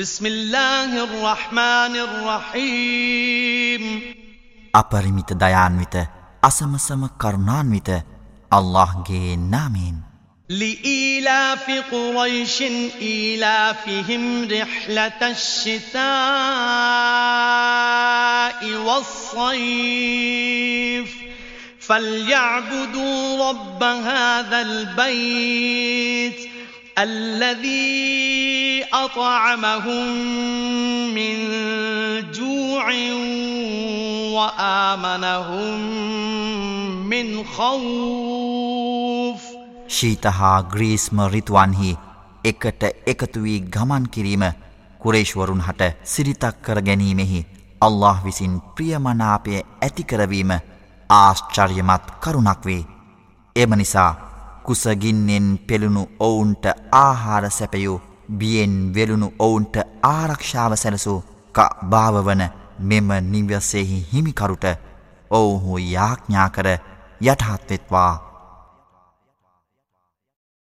بسم الله الرحمن الرحيم أبرمت ديان ميت أسم سم كرنان ميت الله جي نامين لإيلاف قريش إيلافهم رحلة الشتاء والصيف فليعبدوا رب هذا البيت الذي أطعمهم من جوع وآمنهم من خوف ශීත හා ග්‍රීස්ම රිතුවන්හි එකට එකතු වී ගමන් කිරීම කුරේශ්වරුන් හට සිරිතක් කර ගැනීමෙහි අල්له විසින් ප්‍රියමනාපය ඇතිකරවීම ආශ්චර්යමත් කරුණක් වේ. එම නිසා කුසගින්නෙන් පෙළුණු ඔවුන්ට ආහාර සැපයූ බියෙන් වෙලුණු ඔවුන්ට ආරක්ෂාව සැලසූ ක භාවවන මෙම නිවසෙහි හිමිකරුට ඔවුහු යාඥා කර යටහත්වෙත්වා.